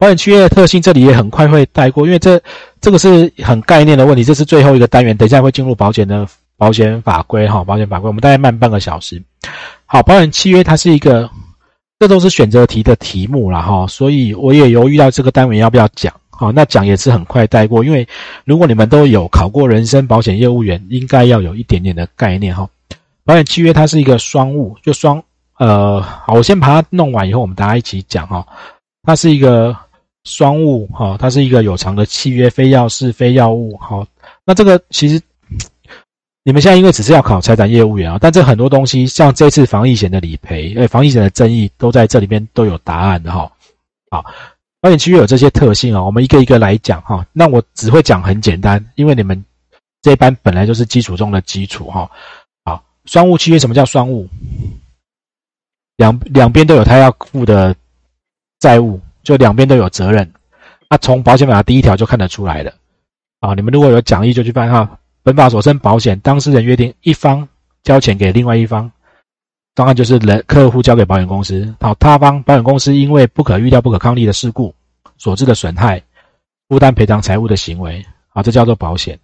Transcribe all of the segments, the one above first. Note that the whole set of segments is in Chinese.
保险契约的特性，这里也很快会带过，因为这这个是很概念的问题，这是最后一个单元，等一下会进入保险的保险法规哈，保险法规我们大概慢半个小时。好，保险契约它是一个，这都是选择题的题目了哈，所以我也犹豫到这个单元要不要讲，好，那讲也是很快带过，因为如果你们都有考过人身保险业务员，应该要有一点点的概念哈。保险契约它是一个双务，就双呃，好，我先把它弄完以后，我们大家一起讲哈，它是一个。双务哈，它是一个有偿的契约，非要事非要物好。那这个其实你们现在因为只是要考财产业务员啊，但这很多东西像这次防疫险的理赔，哎，防疫险的争议都在这里面都有答案的哈。好，保险契约有这些特性啊，我们一个一个来讲哈。那我只会讲很简单，因为你们这班本来就是基础中的基础哈。好，双务契约什么叫双务？两两边都有他要付的债务。就两边都有责任，那从保险法第一条就看得出来了。啊，你们如果有讲义就去翻哈。本法所称保险，当事人约定一方交钱给另外一方，当然就是人客户交给保险公司。好，他方保险公司因为不可预料、不可抗力的事故所致的损害，负担赔偿财物的行为，啊，这叫做保险。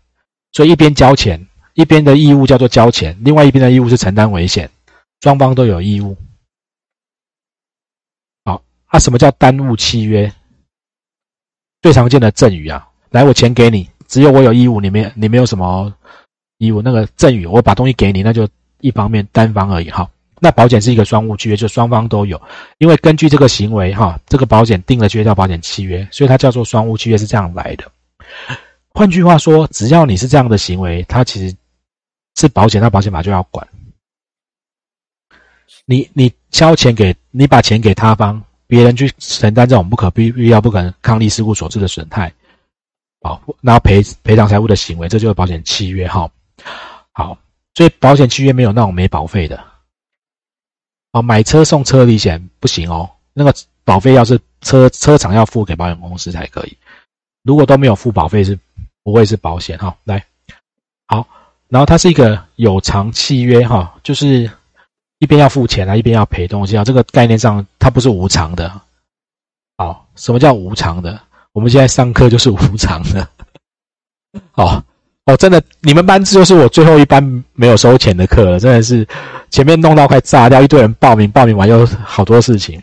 所以一边交钱，一边的义务叫做交钱，另外一边的义务是承担危险，双方都有义务。啊什么叫单务契约？最常见的赠与啊，来，我钱给你，只有我有义务，你没你没有什么义务。那个赠与，我把东西给你，那就一方面单方而已哈。那保险是一个双务契约，就双方都有，因为根据这个行为哈，这个保险定了契约叫保险契约，所以它叫做双务契约是这样来的。换句话说，只要你是这样的行为，它其实是保险，那保险法就要管。你你交钱给你把钱给他方。别人去承担这种不可必要、不可抗力事故所致的损害，好，然后赔赔偿财物的行为，这就是保险契约哈。好，所以保险契约没有那种没保费的。哦，买车送车礼险不行哦，那个保费要是车车厂要付给保险公司才可以。如果都没有付保费，是不会是保险哈。来，好，然后它是一个有偿契约哈，就是。一边要付钱啊，一边要赔东西啊，这个概念上它不是无偿的。好，什么叫无偿的？我们现在上课就是无偿的。哦哦，真的，你们班这就是我最后一班没有收钱的课了，真的是前面弄到快炸掉，一堆人报名，报名完又好多事情。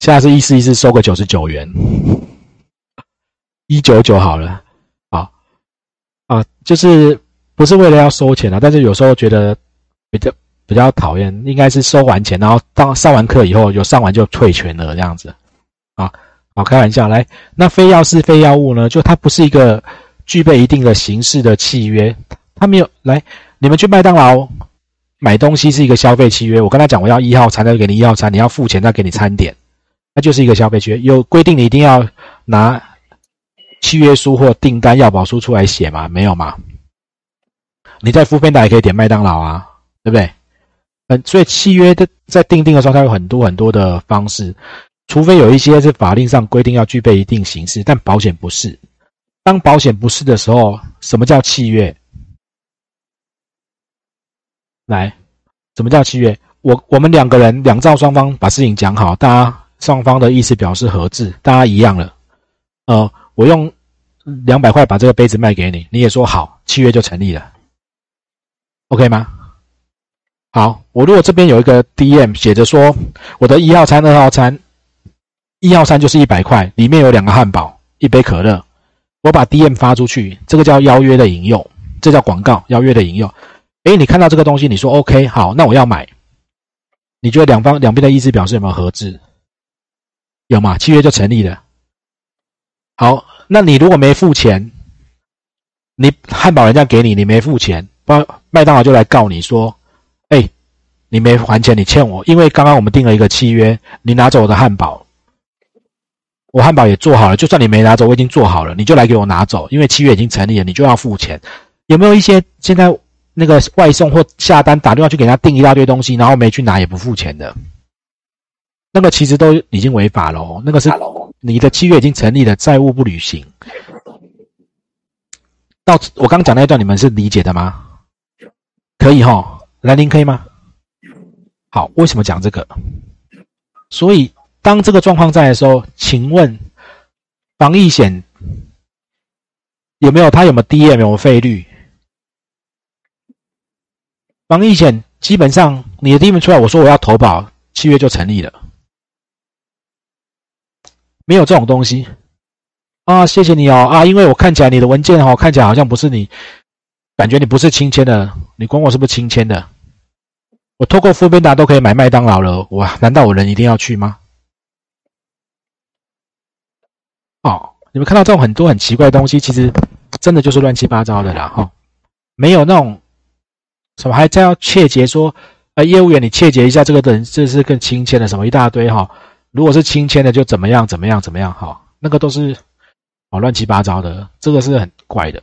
现在是意思意思收个九十九元，一九九好了。好啊，就是不是为了要收钱啊，但是有时候觉得比较。比较讨厌，应该是收完钱，然后当上完课以后有上完就退钱了这样子，啊，好开玩笑。来，那非药是非药物呢？就它不是一个具备一定的形式的契约，它没有来。你们去麦当劳买东西是一个消费契约，我跟他讲我要一号餐，他就给你一号餐，你要付钱再给你餐点，那就是一个消费契约。有规定你一定要拿契约书或订单要保书出来写吗？没有吗？你在付费的也可以点麦当劳啊，对不对？嗯，所以契约的在订定的时候，它有很多很多的方式，除非有一些是法令上规定要具备一定形式，但保险不是。当保险不是的时候，什么叫契约？来，什么叫契约？我我们两个人两造双方把事情讲好，大家双方的意思表示合致，大家一样了。呃，我用两百块把这个杯子卖给你，你也说好，契约就成立了。OK 吗？好，我如果这边有一个 DM 写着说，我的一号餐、二号餐，一号餐就是一百块，里面有两个汉堡、一杯可乐，我把 DM 发出去，这个叫邀约的引诱，这叫广告邀约的引诱。诶，你看到这个东西，你说 OK，好，那我要买。你觉得两方两边的意思表示有没有合致？有吗？契约就成立了。好，那你如果没付钱，你汉堡人家给你，你没付钱，麦麦当劳就来告你说。你没还钱，你欠我。因为刚刚我们订了一个契约，你拿走我的汉堡，我汉堡也做好了。就算你没拿走，我已经做好了，你就来给我拿走。因为契约已经成立了，你就要付钱。有没有一些现在那个外送或下单打电话去给他订一大堆东西，然后没去拿也不付钱的？那个其实都已经违法了。那个是你的契约已经成立了，债务不履行。到我刚讲那一段，你们是理解的吗？可以哈。来，您可以吗？好，为什么讲这个？所以当这个状况在的时候，请问防疫险有没有？它有没有低？有没有费率？防疫险基本上你的第一名出来，我说我要投保，契约就成立了。没有这种东西啊！谢谢你哦啊！因为我看起来你的文件哦，看起来好像不是你，感觉你不是亲签的，你管我是不是亲签的？我透过富边达都可以买麦当劳了，哇！难道我人一定要去吗？哦，你们看到这种很多很奇怪的东西，其实真的就是乱七八糟的啦，哈！没有那种什么还在要切结说，呃，业务员你切结一下这个人这是更亲签的什么一大堆哈。如果是亲签的就怎么样怎么样怎么样哈，那个都是哦乱七八糟的，这个是很怪的。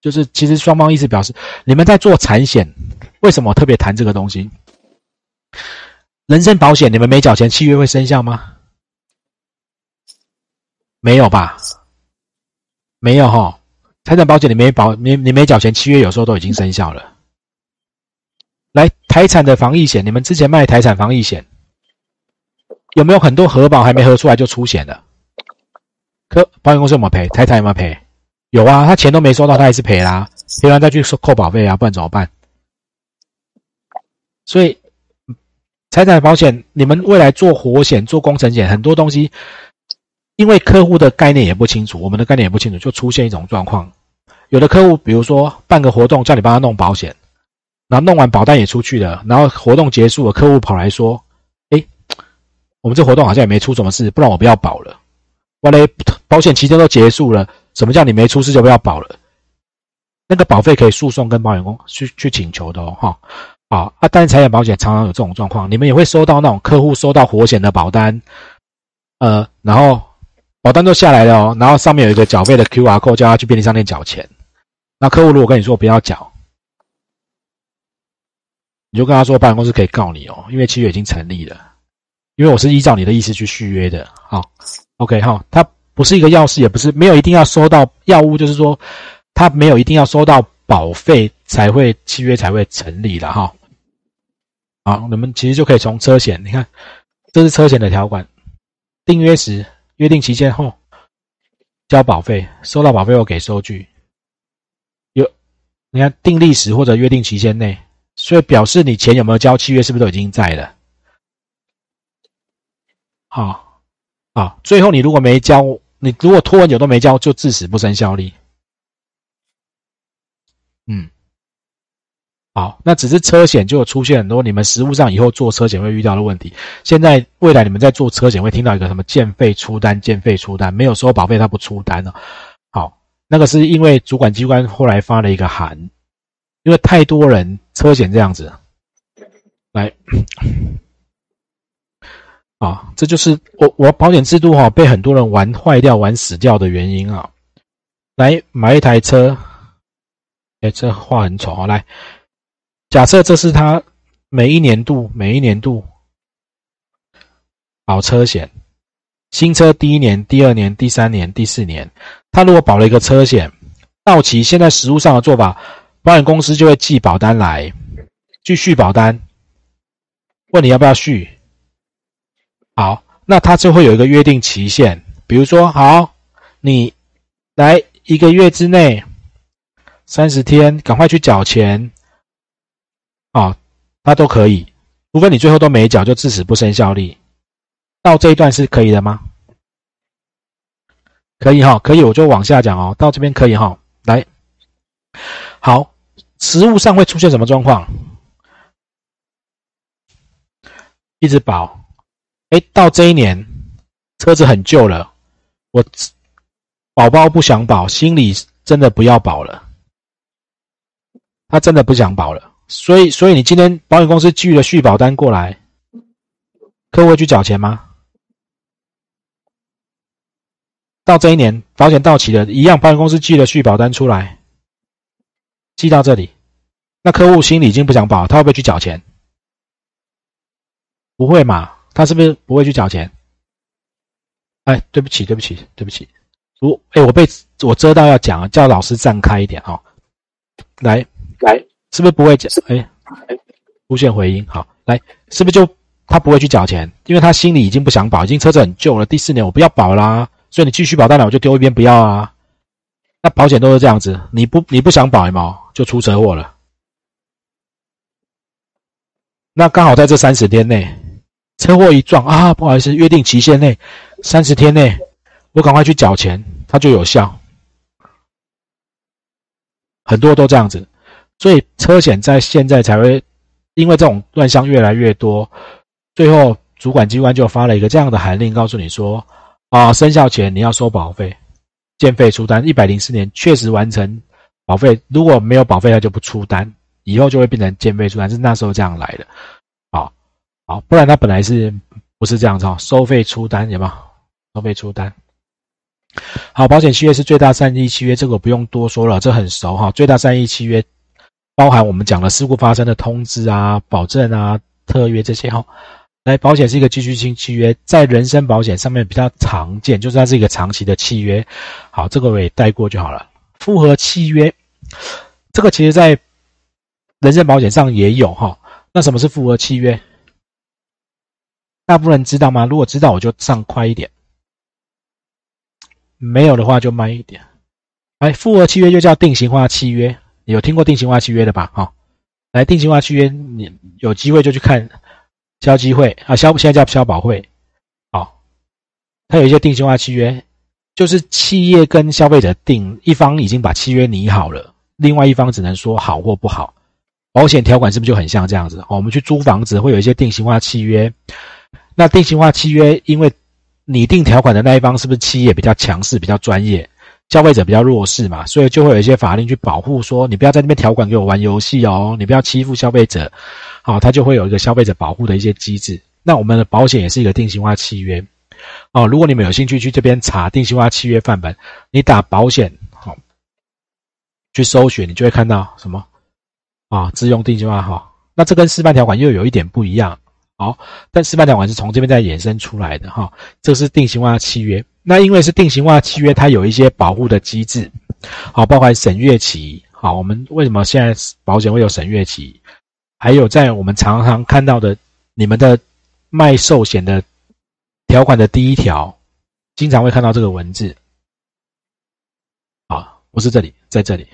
就是其实双方意思表示，你们在做产险，为什么特别谈这个东西？人身保险你们没缴钱，契约会生效吗？没有吧？没有哈。财产保险你没保你你没缴钱，契约有时候都已经生效了。来，财产的防疫险，你们之前卖财产防疫险，有没有很多核保还没核出来就出险了？可保险公司有没有赔？台产有没有赔？有啊，他钱都没收到，他还是赔啦，赔完再去收扣保费啊，不然怎么办？所以，财产保险，你们未来做活险、做工程险，很多东西，因为客户的概念也不清楚，我们的概念也不清楚，就出现一种状况。有的客户，比如说办个活动，叫你帮他弄保险，然后弄完保单也出去了，然后活动结束了，客户跑来说：“哎，我们这活动好像也没出什么事，不然我不要保了。”完了，保险期间都结束了。什么叫你没出事就不要保了？那个保费可以诉讼跟保险公去去请求的哦，哈，好啊。但是财产保险常常有这种状况，你们也会收到那种客户收到活险的保单，呃，然后保单都下来了哦，然后上面有一个缴费的 Q R code，叫他去便利商店缴钱。那客户如果跟你说不要缴，你就跟他说保险公司可以告你哦，因为契约已经成立了，因为我是依照你的意思去续约的，好，OK 哈，他。不是一个药师，也不是没有一定要收到药物，就是说他没有一定要收到保费才会契约才会成立的哈。好，我们其实就可以从车险，你看这是车险的条款，订约时约定期间后交保费，收到保费后给收据。有你看订立时或者约定期间内，所以表示你钱有没有交，契约是不是都已经在了？好，好，最后你如果没交。你如果拖很久都没交，就致死不生效力。好，那只是车险就出现很多你们实物上以后做车险会遇到的问题。现在未来你们在做车险会听到一个什么建费出单，建费出单，没有收保费他不出单了。好，那个是因为主管机关后来发了一个函，因为太多人车险这样子，来。啊，这就是我我保险制度哈被很多人玩坏掉、玩死掉的原因啊！来买一台车，哎，这话很丑啊！来，假设这是他每一年度、每一年度保车险，新车第一年、第二年、第三年、第四年，他如果保了一个车险到期，现在实物上的做法，保险公司就会寄保单来，去续保单，问你要不要续。好，那他就会有一个约定期限，比如说，好，你来一个月之内，三十天，赶快去缴钱，那都可以，除非你最后都没缴，就致死不生效力。到这一段是可以的吗？可以哈，可以，我就往下讲哦。到这边可以哈，来，好，实物上会出现什么状况？一直保。哎，到这一年，车子很旧了，我宝宝不想保，心里真的不要保了，他真的不想保了，所以，所以你今天保险公司寄了续保单过来，客户会去缴钱吗？到这一年，保险到期了，一样，保险公司寄了续保单出来，寄到这里，那客户心里已经不想保，他会不会去缴钱？不会嘛？他是不是不会去缴钱？哎，对不起，对不起，对不起，我哎，我被我遮到要讲，叫老师站开一点哈。来来，是不是不会讲？哎哎，出现回音，好，来，是不是就他不会去缴钱？因为他心里已经不想保，已经车子很旧了，第四年我不要保啦，所以你继续保当然，我就丢一边不要啊。那保险都是这样子，你不你不想保毛就出车祸了。那刚好在这三十天内，车祸一撞啊，不好意思，约定期限内三十天内，我赶快去缴钱，它就有效。很多都这样子，所以车险在现在才会，因为这种乱象越来越多，最后主管机关就发了一个这样的函令，告诉你说啊，生效前你要收保费。建费出单，一百零四年确实完成保费，如果没有保费，他就不出单，以后就会变成建费出单，是那时候这样来的。好，好，不然他本来是不是这样子？收费出单有没有？收费出单。好，保险契约是最大善意契约，这个不用多说了，这很熟哈。最大善意契约包含我们讲的事故发生的通知啊、保证啊、特约这些哈。来，保险是一个继续性契约，在人身保险上面比较常见，就是它是一个长期的契约。好，这个我也带过就好了。复合契约，这个其实在人身保险上也有哈。那什么是复合契约？大部分人知道吗？如果知道，我就上快一点；没有的话就慢一点。来，复合契约又叫定型化契约，有听过定型化契约的吧？哈，来，定型化契约，你有机会就去看。消基会啊，消现在叫消保会，好，它有一些定型化契约，就是企业跟消费者定，一方已经把契约拟好了，另外一方只能说好或不好。保险条款是不是就很像这样子？哦，我们去租房子会有一些定型化契约，那定型化契约，因为拟定条款的那一方是不是企业比较强势、比较专业，消费者比较弱势嘛，所以就会有一些法令去保护，说你不要在那边条款给我玩游戏哦，你不要欺负消费者。好，它就会有一个消费者保护的一些机制。那我们的保险也是一个定型化契约。哦，如果你们有兴趣去这边查定型化契约范本，你打保险，好，去搜寻，你就会看到什么啊？自用定型化哈。那这跟示范条款又有一点不一样。好，但示范条款是从这边再衍生出来的哈。这是定型化契约。那因为是定型化契约，它有一些保护的机制。好，包括审阅期。好，我们为什么现在保险会有审阅期？还有在我们常常看到的，你们的卖寿险的条款的第一条，经常会看到这个文字。啊，不是这里，在这里，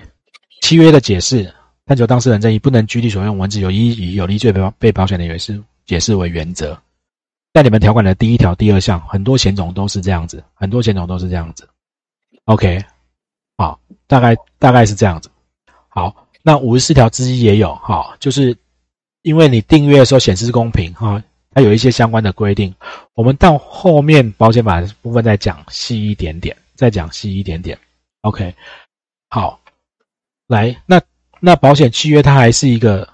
契约的解释，探求当事人正义，不能拘泥所用文字，有依以有利罪被被保险的人士解释为原则。在你们条款的第一条、第二项，很多险种都是这样子，很多险种都是这样子。OK，好，大概大概是这样子。好，那五十四条之一也有，哈，就是。因为你订阅的时候显示公平哈，它有一些相关的规定，我们到后面保险法部分再讲细一点点，再讲细一点点。OK，好，来，那那保险契约它还是一个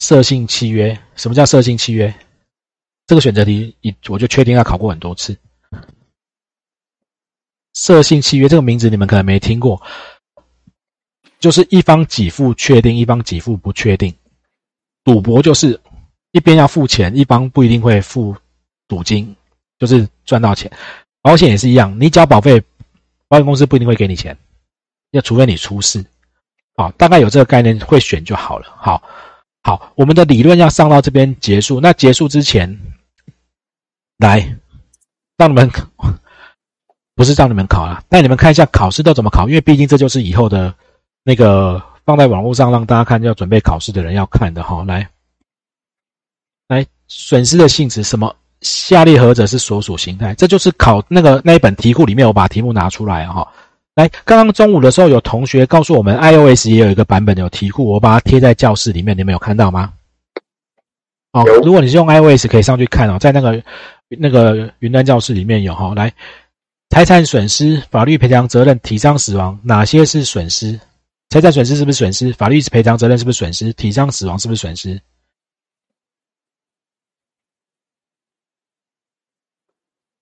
设性契约，什么叫设性契约？这个选择题一我就确定要考过很多次。设性契约这个名字你们可能没听过，就是一方给付确定，一方给付不确定。赌博就是一边要付钱，一方不一定会付赌金，就是赚到钱。保险也是一样，你交保费，保险公司不一定会给你钱，要除非你出事。好，大概有这个概念，会选就好了。好，好，我们的理论要上到这边结束。那结束之前，来让你们不是让你们考了，带你们看一下考试都怎么考，因为毕竟这就是以后的那个。放在网络上让大家看，要准备考试的人要看的哈。来，来，损失的性质什么？下列何者是所属形态？这就是考那个那一本题库里面，我把题目拿出来哈。来，刚刚中午的时候有同学告诉我们，iOS 也有一个版本有题库，我把它贴在教室里面，你们有看到吗？哦，如果你是用 iOS，可以上去看哦，在那个那个云端教室里面有哈。来，财产损失、法律赔偿责任、体伤死亡，哪些是损失？财产损失是不是损失？法律赔偿责任是不是损失？体伤死亡是不是损失？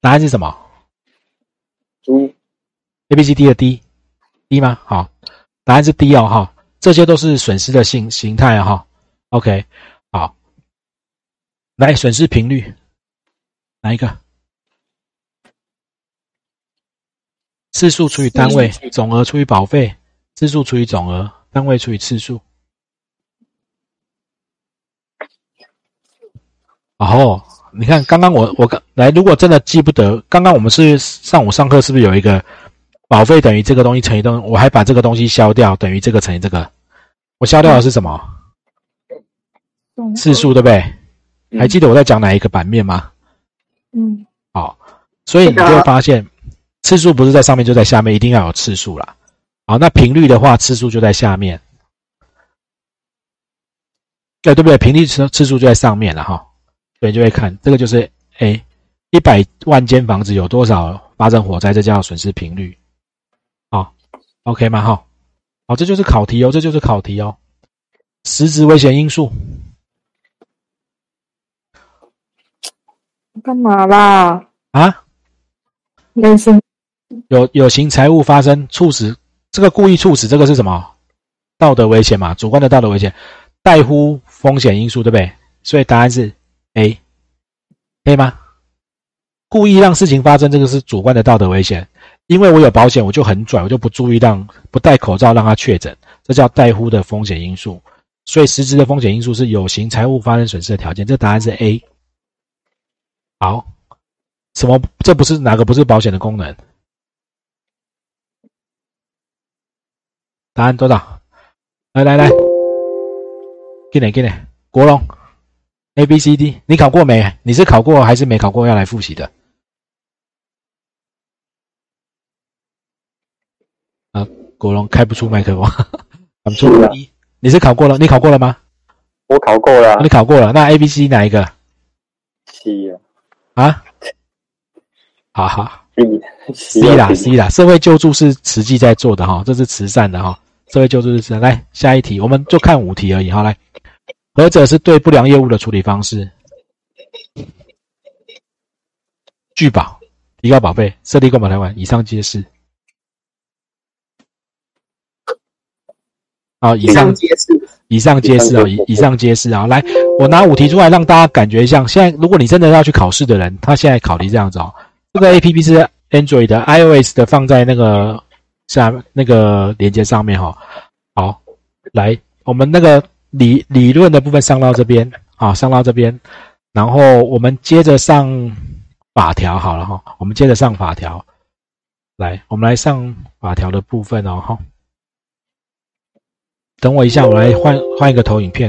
答案是什么？A、B、C、D 的 D，D 吗？好，答案是 D 哦，哈，这些都是损失的形形态哈。OK，好，来损失频率，哪一个？次数除以单位，总额除以保费。次数除以总额，单位除以次数。哦，你看刚刚我我刚来，如果真的记不得，刚刚我们是上午上课是不是有一个保费等于这个东西乘以东，我还把这个东西消掉，等于这个乘以这个，我消掉的是什么？次数对不对？还记得我在讲哪一个版面吗？嗯，好，所以你就会发现次数不是在上面就在下面，一定要有次数啦。好，那频率的话，次数就在下面。对对不对？频率次次数就在上面了哈，所以就会看这个就是 A，一百万间房子有多少发生火灾，这叫损失频率。好，OK 吗？哈，好，这就是考题哦，这就是考题哦。实质危险因素。干嘛啦？啊？人生有有形财物发生猝死，这个故意猝死，这个是什么？道德危险嘛，主观的道德危险。带乎风险因素，对不对？所以答案是 A，可以吗？故意让事情发生，这个是主观的道德危险。因为我有保险，我就很拽，我就不注意让不戴口罩让他确诊，这叫带乎的风险因素。所以实质的风险因素是有形财物发生损失的条件。这答案是 A。好，什么？这不是哪个不是保险的功能？答案多少？来来来。给你给你？国龙，A B C D，你考过没？你是考过还是没考过？要来复习的。啊，国龙开不出麦克风。你是考过了？你考过了吗？我考过了。你考过了？那 A B C 哪一个啊。啊？好好。C C 啦 C 啦，社会救助是实际在做的哈，这是慈善的哈，社会救助是慈善来下一题，我们就看五题而已，哈来。何者是对不良业务的处理方式？拒保、提高保费、设立购买条款，以上皆是。好，以上皆是，以上皆是啊，以以上皆是啊。来，我拿五题出来，让大家感觉一下。现在，如果你真的要去考试的人，他现在考题这样子哦。这个 A P P 是 Android 的，iOS 的放在那个下那个连接上面哈。好，来，我们那个。理理论的部分上到这边啊，上到这边，然后我们接着上法条好了哈，我们接着上法条，来，我们来上法条的部分哦哈。等我一下，我来换换一个投影片。